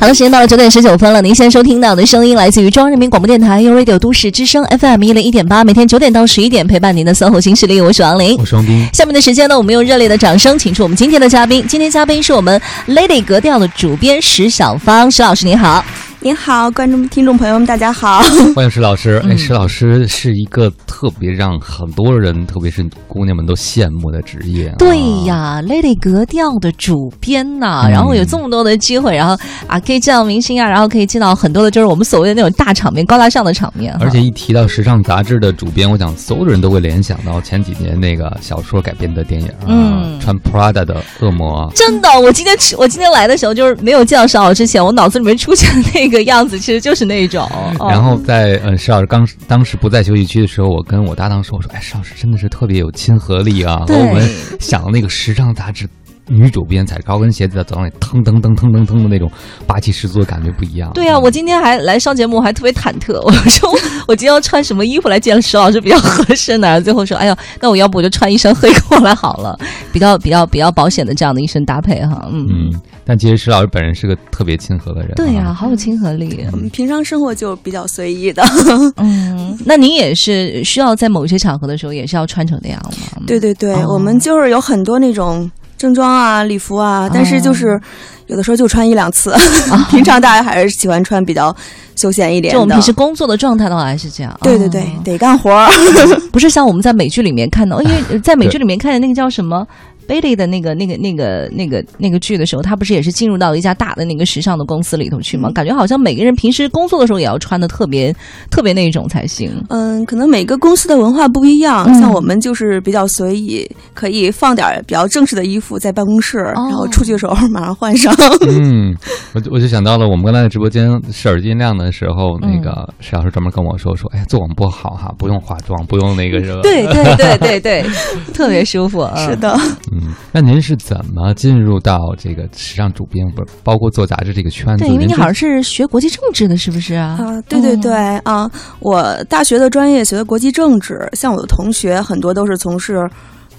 好了，时间到了九点十九分了。您现在收听到的声音来自于中央人民广播电台 u Radio 都市之声 FM 一零一点八，每天九点到十一点陪伴您的搜狐新势力，我是王琳，我是王斌。下面的时间呢，我们用热烈的掌声请出我们今天的嘉宾。今天嘉宾是我们 Lady 格调的主编石小芳，石老师您好。您好，观众、听众朋友们，大家好，欢迎石老师。哎，石老师是一个特别让很多人，特别是姑娘们都羡慕的职业。对呀，Lady 格调的主编呐，然后有这么多的机会，然后啊，可以见到明星啊，然后可以见到很多的，就是我们所谓的那种大场面、高大上的场面。而且一提到时尚杂志的主编，我想所有的人都会联想到前几年那个小说改编的电影啊，穿 Prada 的恶魔。真的，我今天我今天来的时候，就是没有见到石老师之前，我脑子里面出现那。个样子其实就是那种，然后在嗯石老师刚当时不在休息区的时候，我跟我搭档说，我说哎石老师真的是特别有亲和力啊，和我们想的那个时尚杂志。女主编踩高跟鞋在走廊里腾腾腾腾腾腾的那种霸气十足的感觉不一样。对啊，我今天还来上节目，还特别忐忑。我说我今天要穿什么衣服来见石老师比较合适呢？最后说，哎呀，那我要不我就穿一身黑过来好了，比较比较比较保险的这样的一身搭配哈。嗯嗯。但其实石老师本人是个特别亲和的人。对呀，好有亲和力。我们平常生活就比较随意的。嗯，那您也是需要在某些场合的时候也是要穿成那样吗？对对对，我们就是有很多那种。正装啊，礼服啊，但是就是有的时候就穿一两次。平常大家还是喜欢穿比较休闲一点的。就我们平时工作的状态的话，还是这样。对对对，得干活儿，不是像我们在美剧里面看到，因为 在美剧里面看的那个叫什么。贝利的那个、那个、那个、那个、那个剧的时候，他不是也是进入到一家大的那个时尚的公司里头去吗？感觉好像每个人平时工作的时候也要穿的特别、特别那种才行。嗯，可能每个公司的文化不一样，像我们就是比较随意，可以放点比较正式的衣服在办公室，然后出去的时候马上换上。嗯，我我就想到了我们刚才在直播间试耳机亮的时候，那个石老师专门跟我说说，哎呀，做广播好哈，不用化妆，不用那个 什么。对对对对对，特别舒服。是的。嗯，那您是怎么进入到这个时尚主编，不是包括做杂志这个圈子？对，因为你好像是学国际政治的，是不是啊？啊，对对对啊，我大学的专业学的国际政治，像我的同学很多都是从事。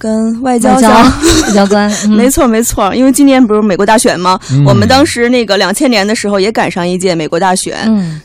跟外交相 外交官，没错没错，因为今年不是美国大选吗？我们当时那个两千年的时候也赶上一届美国大选，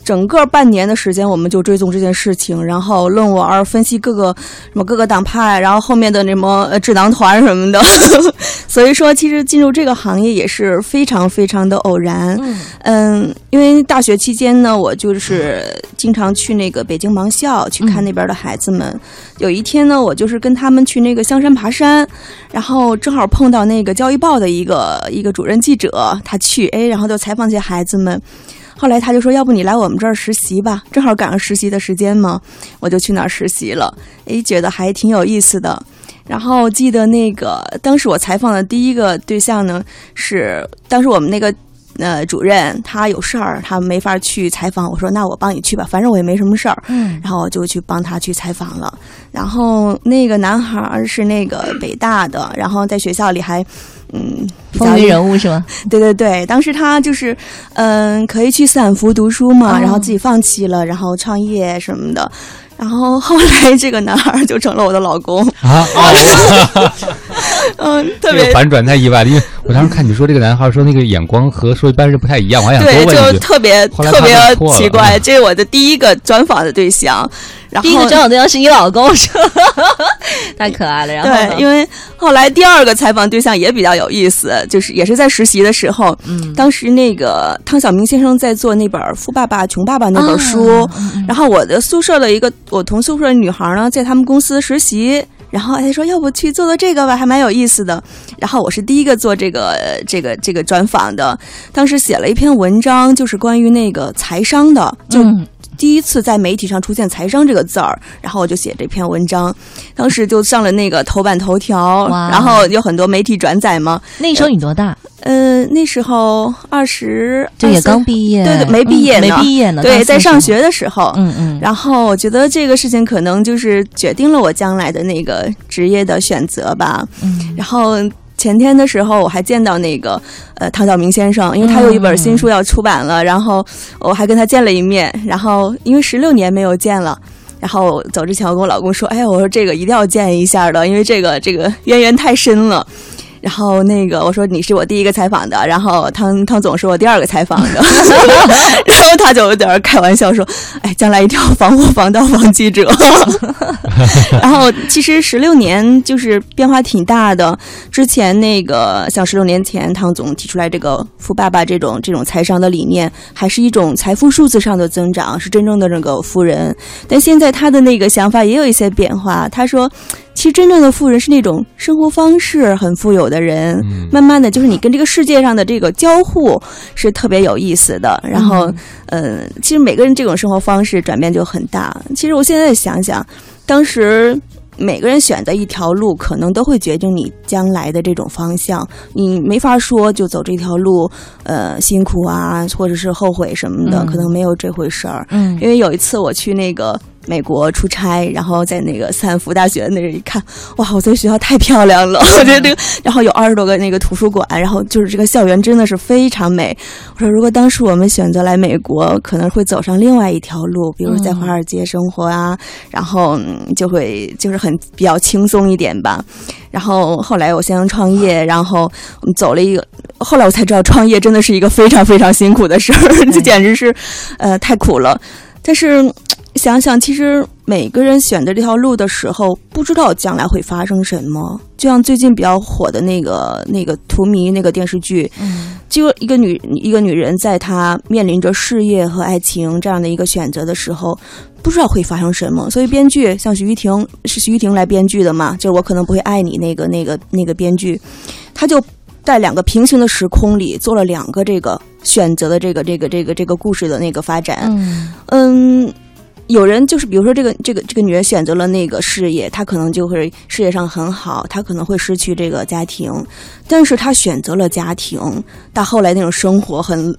整个半年的时间我们就追踪这件事情，然后论文分析各个什么各个党派，然后后面的什么智囊团什么的。所以说，其实进入这个行业也是非常非常的偶然。嗯，因为大学期间呢，我就是经常去那个北京盲校去看那边的孩子们。有一天呢，我就是跟他们去那个香山爬。山，然后正好碰到那个《教育报》的一个一个主任记者，他去哎，然后就采访这些孩子们。后来他就说：“要不你来我们这儿实习吧？”正好赶上实习的时间嘛，我就去那儿实习了。哎，觉得还挺有意思的。然后记得那个当时我采访的第一个对象呢，是当时我们那个。呃，主任他有事儿，他没法去采访。我说那我帮你去吧，反正我也没什么事儿。嗯，然后我就去帮他去采访了。然后那个男孩是那个北大的，然后在学校里还嗯风云人物是吗？对对对，当时他就是嗯可以去斯坦福读书嘛，然后自己放弃了，然后创业什么的。然后后来这个男孩就成了我的老公啊。嗯，特别反转太意外了，因为我当时看你说这个男孩说那个眼光和说一般人不太一样，我还想多问一句，特别特别奇怪，这是我的第一个专访的对象。第一个专访对象是你老公，是 太可爱了。然后对，因为后来第二个采访对象也比较有意思，就是也是在实习的时候，嗯，当时那个汤晓明先生在做那本《富爸爸穷爸爸》那本书，然后我的宿舍的一个我同宿舍的女孩呢，在他们公司实习。然后他说：“要不去做做这个吧，还蛮有意思的。”然后我是第一个做这个这个这个专访的，当时写了一篇文章，就是关于那个财商的，就第一次在媒体上出现“财商”这个字儿，然后我就写这篇文章，当时就上了那个头版头条，然后有很多媒体转载嘛。那时候你多大？嗯，那时候二十，就也刚毕业，对对，没毕业，没毕业呢，对，在上学的时候，嗯嗯。然后我觉得这个事情可能就是决定了我将来的那个职业的选择吧。嗯。然后前天的时候，我还见到那个呃唐晓明先生，因为他有一本新书要出版了，然后我还跟他见了一面。然后因为十六年没有见了，然后走之前我跟我老公说：“哎呀，我说这个一定要见一下的，因为这个这个渊源太深了。”然后那个我说你是我第一个采访的，然后汤汤总是我第二个采访的，然后他就有点开玩笑说：“哎，将来一定要防火防盗防记者。”然后其实十六年就是变化挺大的。之前那个像十六年前汤总提出来这个“富爸爸”这种这种财商的理念，还是一种财富数字上的增长，是真正的那个富人。但现在他的那个想法也有一些变化，他说。其实真正的富人是那种生活方式很富有的人，慢慢的就是你跟这个世界上的这个交互是特别有意思的。然后，呃，其实每个人这种生活方式转变就很大。其实我现在想想，当时每个人选择一条路，可能都会决定你将来的这种方向。你没法说就走这条路，呃，辛苦啊，或者是后悔什么的，可能没有这回事儿。嗯，因为有一次我去那个。美国出差，然后在那个斯坦福大学那一看，哇！我在学校太漂亮了，我觉得这个，然后有二十多个那个图书馆，然后就是这个校园真的是非常美。我说，如果当时我们选择来美国，可能会走上另外一条路，比如在华尔街生活啊，然后就会就是很比较轻松一点吧。然后后来我先生创业，然后我们走了一个，后来我才知道创业真的是一个非常非常辛苦的事儿，这简直是，呃，太苦了。但是。想想，其实每个人选择这条路的时候，不知道将来会发生什么。就像最近比较火的那个那个《荼蘼》那个电视剧，嗯，就一个女一个女人，在她面临着事业和爱情这样的一个选择的时候，不知道会发生什么。所以编剧像徐玉婷是徐玉婷来编剧的嘛？就是我可能不会爱你那个那个那个编剧，他就在两个平行的时空里做了两个这个选择的这个这个这个这个故事的那个发展，嗯嗯。有人就是，比如说这个这个这个女人选择了那个事业，她可能就会事业上很好，她可能会失去这个家庭，但是她选择了家庭，到后来那种生活很，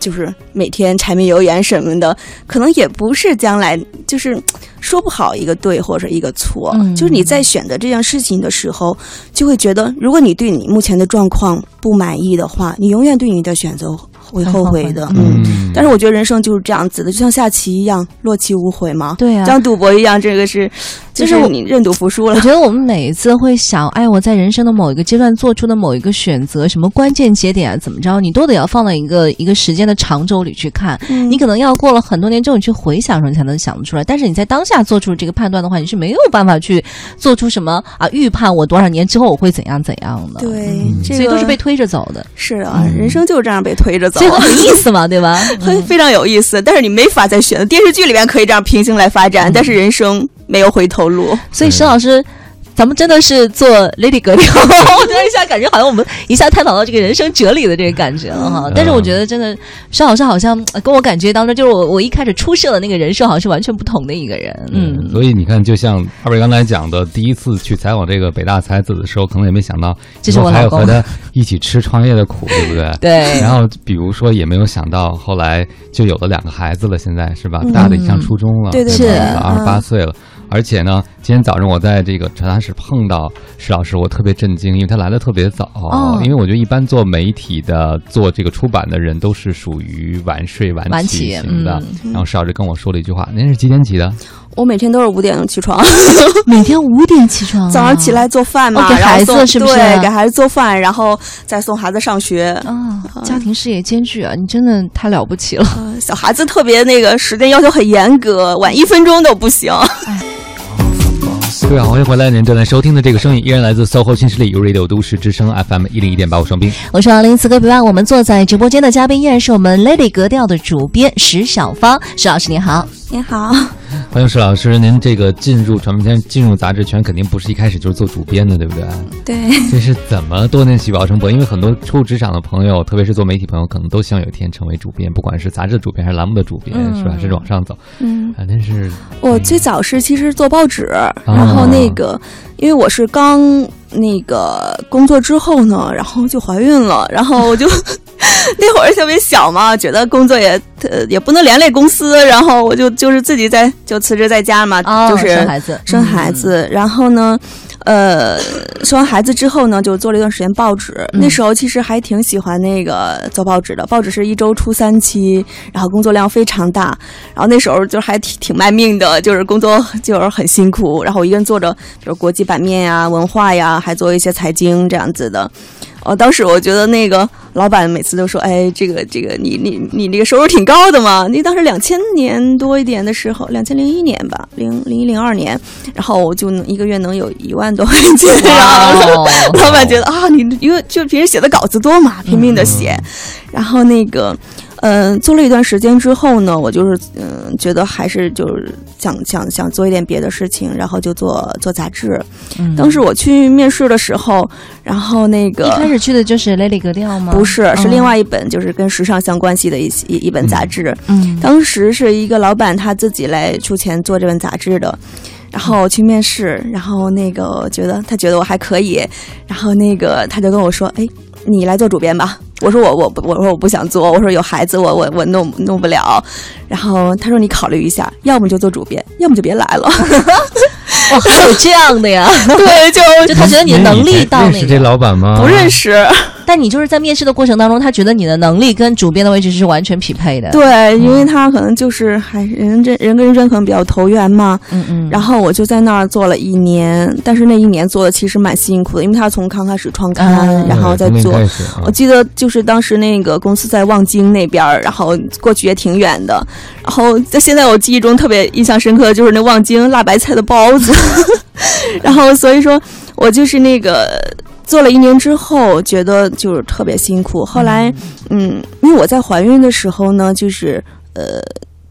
就是每天柴米油盐什么的，可能也不是将来，就是说不好一个对或者一个错，就是你在选择这件事情的时候，就会觉得，如果你对你目前的状况不满意的话，你永远对你的选择。会后悔的，嗯，但是我觉得人生就是这样子的，就像下棋一样，落棋无悔嘛。对啊，像赌博一样，这个是，就是你认赌服输了。我觉得我们每一次会想，哎，我在人生的某一个阶段做出的某一个选择，什么关键节点啊，怎么着，你都得要放到一个一个时间的长轴里去看。你可能要过了很多年之后，你去回想的时候，你才能想得出来。但是你在当下做出这个判断的话，你是没有办法去做出什么啊预判我多少年之后我会怎样怎样的。对，所以都是被推着走的。是啊，人生就是这样被推着走。很有意思嘛，对吧？很非常有意思，但是你没法再选。电视剧里面可以这样平行来发展，但是人生没有回头路。所以石老师。咱们真的是做 lady 格调，我突然一下感觉好像我们一下探讨到这个人生哲理的这个感觉了哈。但是我觉得真的，邵老师好像跟我感觉当中，就是我我一开始出设的那个人设，好像是完全不同的一个人。嗯，所以你看，就像二位刚才讲的，第一次去采访这个北大才子的时候，可能也没想到，这是我还有和他一起吃创业的苦，对不对？对。然后比如说，也没有想到后来就有了两个孩子了，现在是吧？大的上初中了，对对对，二十八岁了。而且呢，今天早上我在这个传达室碰到石老师，我特别震惊，因为他来的特别早。哦。因为我觉得一般做媒体的、做这个出版的人都是属于晚睡晚起型的。然后石老师跟我说了一句话：“您是几点起的？”我每天都是五点钟起床。每天五点起床？早上起来做饭嘛，给孩子是不是？对，给孩子做饭，然后再送孩子上学。啊，家庭事业兼具啊！你真的太了不起了。小孩子特别那个时间要求很严格，晚一分钟都不行。各位好，欢迎回来！您正在收听的这个声音依然来自 SOHO 新势力 Radio 都市之声 FM 一零一点八，我双冰，我是王林。此刻陪伴我们坐在直播间的嘉宾依然是我们 Lady 格调的主编石小芳，石老师您好。你好，欢迎石老师。您这个进入传媒圈、进入杂志圈，肯定不是一开始就是做主编的，对不对？对。这是怎么多年起跑成博？因为很多初入职场的朋友，特别是做媒体朋友，可能都希望有一天成为主编，不管是杂志主编还是栏目的主编，是吧？甚至往上走。嗯，反正是我最早是其实做报纸，然后那个，因为我是刚那个工作之后呢，然后就怀孕了，然后我就。那会儿特别小嘛，觉得工作也呃也不能连累公司，然后我就就是自己在就辞职在家嘛，就是生孩子生孩子。然后呢，呃，生完孩子之后呢，就做了一段时间报纸。那时候其实还挺喜欢那个做报纸的，报纸是一周出三期，然后工作量非常大。然后那时候就还挺挺卖命的，就是工作就是很辛苦。然后我一个人做着，就是国际版面呀、文化呀，还做一些财经这样子的。哦，当时我觉得那个老板每次都说：“哎，这个这个，你你你那个收入挺高的嘛。”那当时两千年多一点的时候，两千零一年吧，零零一零二年，然后我就一个月能有一万多块钱。老板觉得啊，你因为就平时写的稿子多嘛，拼命的写，然后那个。嗯，做了一段时间之后呢，我就是嗯，觉得还是就是想想想做一点别的事情，然后就做做杂志。当时我去面试的时候，然后那个一开始去的就是《Lady 格调》吗？不是，是另外一本，就是跟时尚相关系的一一一本杂志。嗯，当时是一个老板他自己来出钱做这本杂志的，然后去面试，然后那个觉得他觉得我还可以，然后那个他就跟我说：“哎，你来做主编吧。”我说我我不我说我不想做，我说有孩子我我我弄弄不了，然后他说你考虑一下，要么就做主编，要么就别来了。哇，还有这样的呀？对，就就他觉得你的能力到那认识这老板吗？不认识。但你就是在面试的过程当中，他觉得你的能力跟主编的位置是完全匹配的。对，因为他可能就是还人这人跟人可能比较投缘嘛。嗯嗯。然后我就在那儿做了一年，但是那一年做的其实蛮辛苦的，因为他从刚开始创刊，然后再做。我记得就是当时那个公司在望京那边，然后过去也挺远的。然后在现在我记忆中特别印象深刻的就是那望京辣白菜的包子。然后所以说我就是那个。做了一年之后，觉得就是特别辛苦。后来，嗯，因为我在怀孕的时候呢，就是呃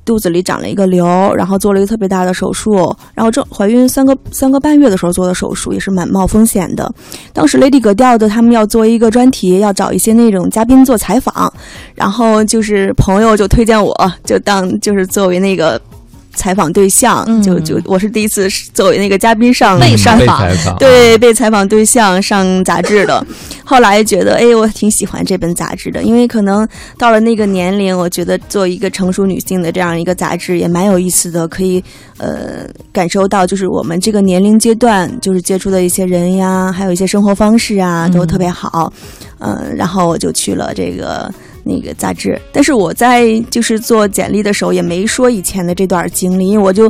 肚子里长了一个瘤，然后做了一个特别大的手术。然后正怀孕三个三个半月的时候做的手术，也是蛮冒风险的。当时 Lady 格调的他们要做一个专题，要找一些那种嘉宾做采访，然后就是朋友就推荐我，就当就是作为那个。采访对象就就我是第一次作为那个嘉宾上被采访，对被采访对象上杂志的。后来觉得哎，我挺喜欢这本杂志的，因为可能到了那个年龄，我觉得做一个成熟女性的这样一个杂志也蛮有意思的，可以呃感受到就是我们这个年龄阶段就是接触的一些人呀，还有一些生活方式啊都特别好。嗯，然后我就去了这个。那个杂志，但是我在就是做简历的时候也没说以前的这段经历，因为我就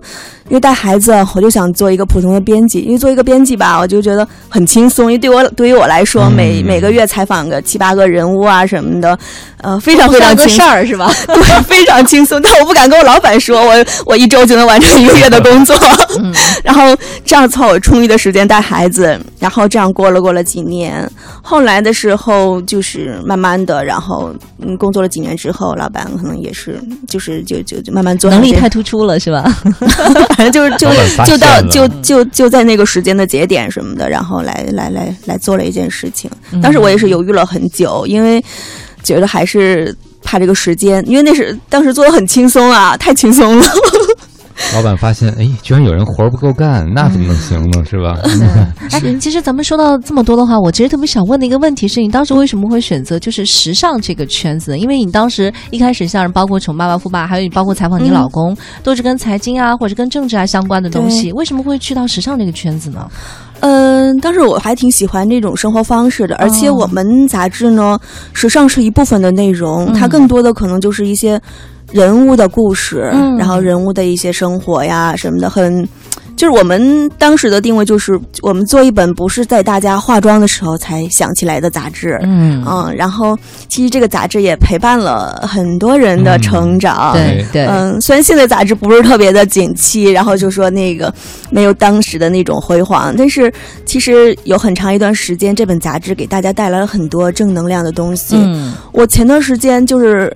因为带孩子，我就想做一个普通的编辑，因为做一个编辑吧，我就觉得很轻松，因为对我对于我来说，每每个月采访个七八个人物啊什么的，呃，非常非常轻松是吧？对，非常轻松，但我不敢跟我老板说，我我一周就能完成一个月的工作，然后这样凑我充裕的时间带孩子，然后这样过了过了几年，后来的时候就是慢慢的，然后。嗯，工作了几年之后，老板可能也是，就是就就就慢慢做，能力太突出了，是吧？反正就是就就到就就就在那个时间的节点什么的，然后来来来来做了一件事情。当时我也是犹豫了很久，因为觉得还是怕这个时间，因为那是当时做的很轻松啊，太轻松了。老板发现，哎，居然有人活儿不够干，那怎么能行呢？是吧？哎，其实咱们说到这么多的话，我其实特别想问的一个问题是，你当时为什么会选择就是时尚这个圈子？因为你当时一开始像包括《穷爸爸》《富爸》，还有你包括采访你老公，都是跟财经啊或者跟政治啊相关的东西，为什么会去到时尚这个圈子呢？嗯，当时我还挺喜欢这种生活方式的，而且我们杂志呢，时尚是一部分的内容，它更多的可能就是一些。人物的故事，然后人物的一些生活呀什么的，很。就是我们当时的定位，就是我们做一本不是在大家化妆的时候才想起来的杂志，嗯。嗯，然后其实这个杂志也陪伴了很多人的成长，对对，嗯，虽然现在杂志不是特别的景气，然后就说那个没有当时的那种辉煌，但是其实有很长一段时间，这本杂志给大家带来了很多正能量的东西。嗯，我前段时间就是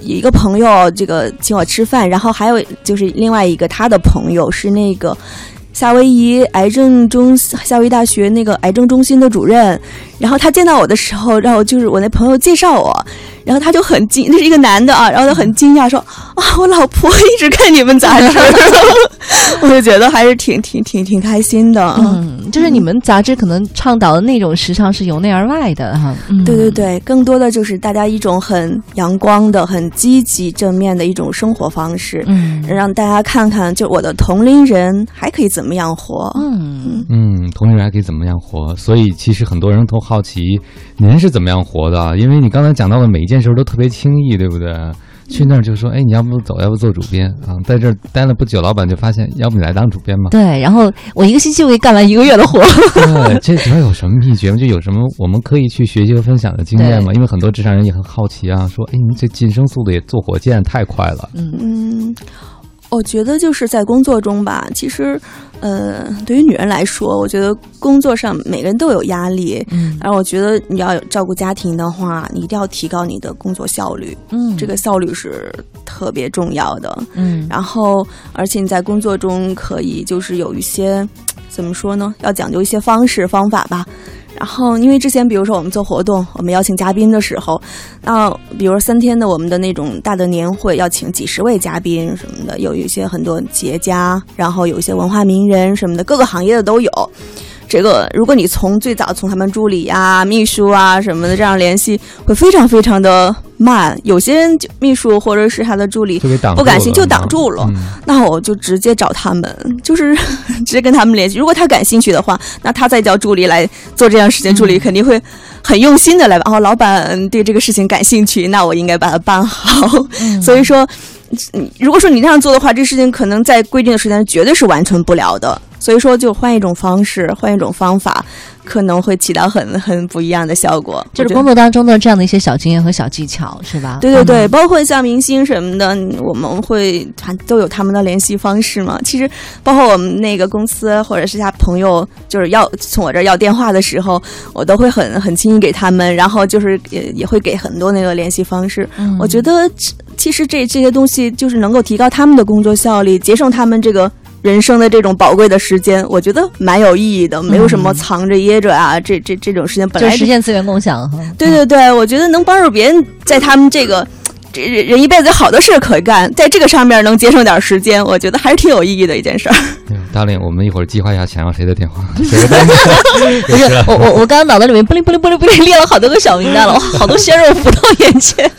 一个朋友，这个请我吃饭，然后还有就是另外一个他的朋友是那个。夏威夷癌症中，夏威夷大学那个癌症中心的主任，然后他见到我的时候，然后就是我那朋友介绍我。然后他就很惊，那是一个男的啊，然后他很惊讶说：“啊，我老婆一直看你们杂志。”我就觉得还是挺挺挺挺开心的。嗯，就是你们杂志可能倡导的那种时尚是由内而外的哈。对对对，更多的就是大家一种很阳光的、很积极正面的一种生活方式，嗯，让大家看看，就我的同龄人还可以怎么样活。嗯嗯，同龄人还可以怎么样活？所以其实很多人都好奇您是怎么样活的，因为你刚才讲到的每一件事都特别轻易，对不对？去那儿就说，哎，你要不走，要不做主编啊？在这儿待了不久，老板就发现，要不你来当主编吧？对，然后我一个星期我可以干完一个月的活。对，这主要有什么秘诀吗？就有什么我们可以去学习和分享的经验吗？因为很多职场人也很好奇啊，说，哎，你这晋升速度也坐火箭太快了。嗯嗯。我觉得就是在工作中吧，其实，呃，对于女人来说，我觉得工作上每个人都有压力。嗯，然后我觉得你要照顾家庭的话，你一定要提高你的工作效率。嗯，这个效率是特别重要的。嗯，然后而且你在工作中可以就是有一些怎么说呢？要讲究一些方式方法吧。然后，因为之前比如说我们做活动，我们邀请嘉宾的时候，那比如三天的我们的那种大的年会，要请几十位嘉宾什么的，有一些很多企业家，然后有一些文化名人什么的，各个行业的都有。这个，如果你从最早从他们助理呀、秘书啊什么的这样联系，会非常非常的慢。有些人就秘书或者是他的助理不感兴趣就挡住了，那我就直接找他们，就是 直接跟他们联系。如果他感兴趣的话，那他再叫助理来做这样事情，助理肯定会很用心的来。哦，老板对这个事情感兴趣，那我应该把它办好。所以说，如果说你这样做的话，这事情可能在规定的时间绝对是完成不了的。所以说，就换一种方式，换一种方法，可能会起到很很不一样的效果。就是工作当中的这样的一些小经验和小技巧，是吧？对对对，包括像明星什么的，我们会都有他们的联系方式嘛。其实，包括我们那个公司或者是他朋友，就是要从我这儿要电话的时候，我都会很很轻易给他们，然后就是也也会给很多那个联系方式。我觉得其实这这些东西就是能够提高他们的工作效率，节省他们这个。人生的这种宝贵的时间，我觉得蛮有意义的，没有什么藏着掖着啊，这这这种时间本来就实现资源共享哈。对对对，我觉得能帮助别人，在他们这个这人一辈子好多事儿可干，在这个上面能节省点时间，我觉得还是挺有意义的一件事儿。大令，我们一会儿计划一下想要谁的电话。不是 我我我刚刚脑袋里面不灵不灵不灵不灵列了好多个小名单了，好多鲜肉浮到眼前。